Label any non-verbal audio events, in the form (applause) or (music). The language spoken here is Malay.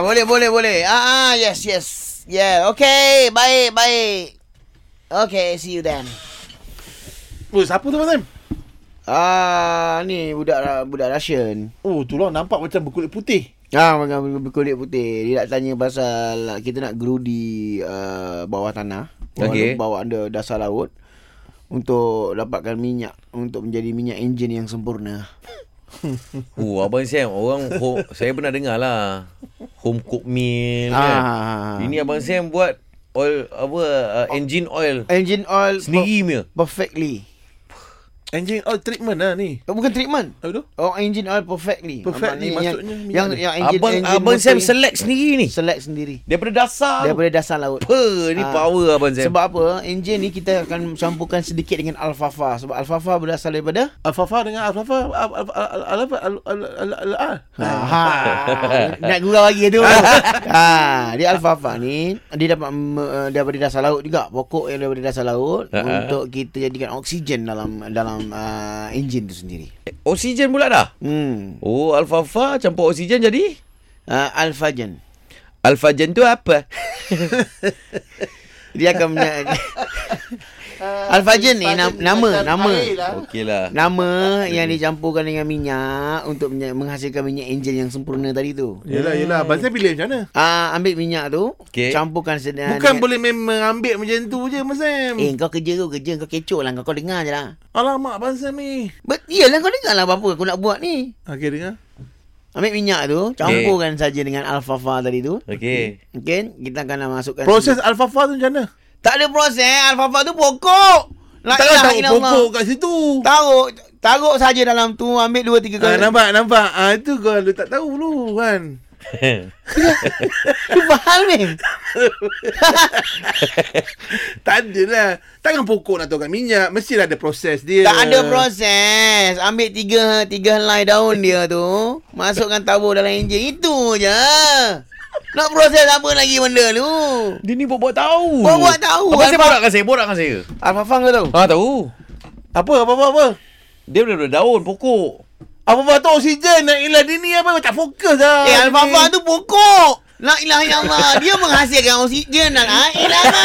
boleh boleh boleh. Ah, ah yes yes. Yeah, okay. Baik, baik. Okay, see you then. Oh, siapa tu Sam? Ah, ni budak budak Russian. Oh, tu lah nampak macam berkulit putih. Ah, macam berkulit putih. Dia nak tanya pasal kita nak gerudi uh, bawah tanah. Bawah, Okey. bawah anda dasar laut untuk dapatkan minyak untuk menjadi minyak enjin yang sempurna. (laughs) Oh, Abang Sam, orang home, saya pernah dengar lah. Home cook meal kan. Ah. Ini Abang Sam buat oil apa uh, engine oil engine oil sendiri punya. per- perfectly. Engine oil treatment lah ni. Oh, bukan treatment. Apa tu? Oh, engine oil perfectly. Ni maksudnya yang, yang, yang engine, Abang engine Abang Sam select sendiri ni. select sendiri. Daripada dasar. Daripada dasar laut. apa ni Ah. power Abang Sam. Sebab apa? Enjin ni kita akan campurkan sedikit dengan alfalfa. Sebab alfalfa berasal daripada Alfafa dengan Alfafa Alfafa Ha, nak gurau lagi tu. ha, dia alfalfa ni dia dapat uh, daripada dasar laut juga. Pokok yang daripada dasar laut Ha, ha. untuk kita jadikan oksigen dalam dalam uh, enjin tu sendiri. Oksigen pula dah. Hmm. Oh, alfalfa campur oksigen jadi Uh, alfagen. alfagen tu apa? (laughs) Dia akan (laughs) punya Alfagen ni nam, nama nama Okeylah. nama yang dicampurkan dengan minyak untuk menghasilkan minyak enjin yang sempurna tadi tu. Yelah yelah Abang Sam pilih macam mana Ah ambil minyak tu, Okey. campurkan sedang Bukan boleh memang ambil macam tu je Abang Sam Eh kau kerja tu kerja kau kecoh lah kau, kau dengar je lah. Alamak Abang Sam ni Bet, iyalah kau dengar lah apa aku nak buat ni. Okey dengar Ambil minyak tu, campurkan saja dengan alfalfa tadi tu. Okey. Okey, kita akan masukkan Proses Alfafa tu macam mana Tak ada proses, alfalfa tu pokok. La Takkan taruh illallah. pokok kat situ Taruh Taruh saja dalam tu Ambil dua tiga kali nampak nampak. Ah itu kau tak tahu dulu kan. (laughs) Tu faham ni (laughs) tak ada lah. Takkan pokok nak tahu kat minyak. Mestilah ada proses dia. Tak ada proses Ambil tiga Tiga helai daun dia tu Masukkan tabur dalam enjin Itu je Nak proses apa lagi benda tu Dia ni buat-buat tahu. Buat-buat tahu. Abang Sam Alfa- borakkan saya, borakkan saya. Alfafang kau tahu Ah tahu. Apa apa apa apa. Dia daripada daun pokok. Apa apa tu oksigen nak ilah dia ni apa tak fokus dah. Eh alfalfa tu pokok La ilaha illallah Dia menghasilkan oksigen dan La ilaha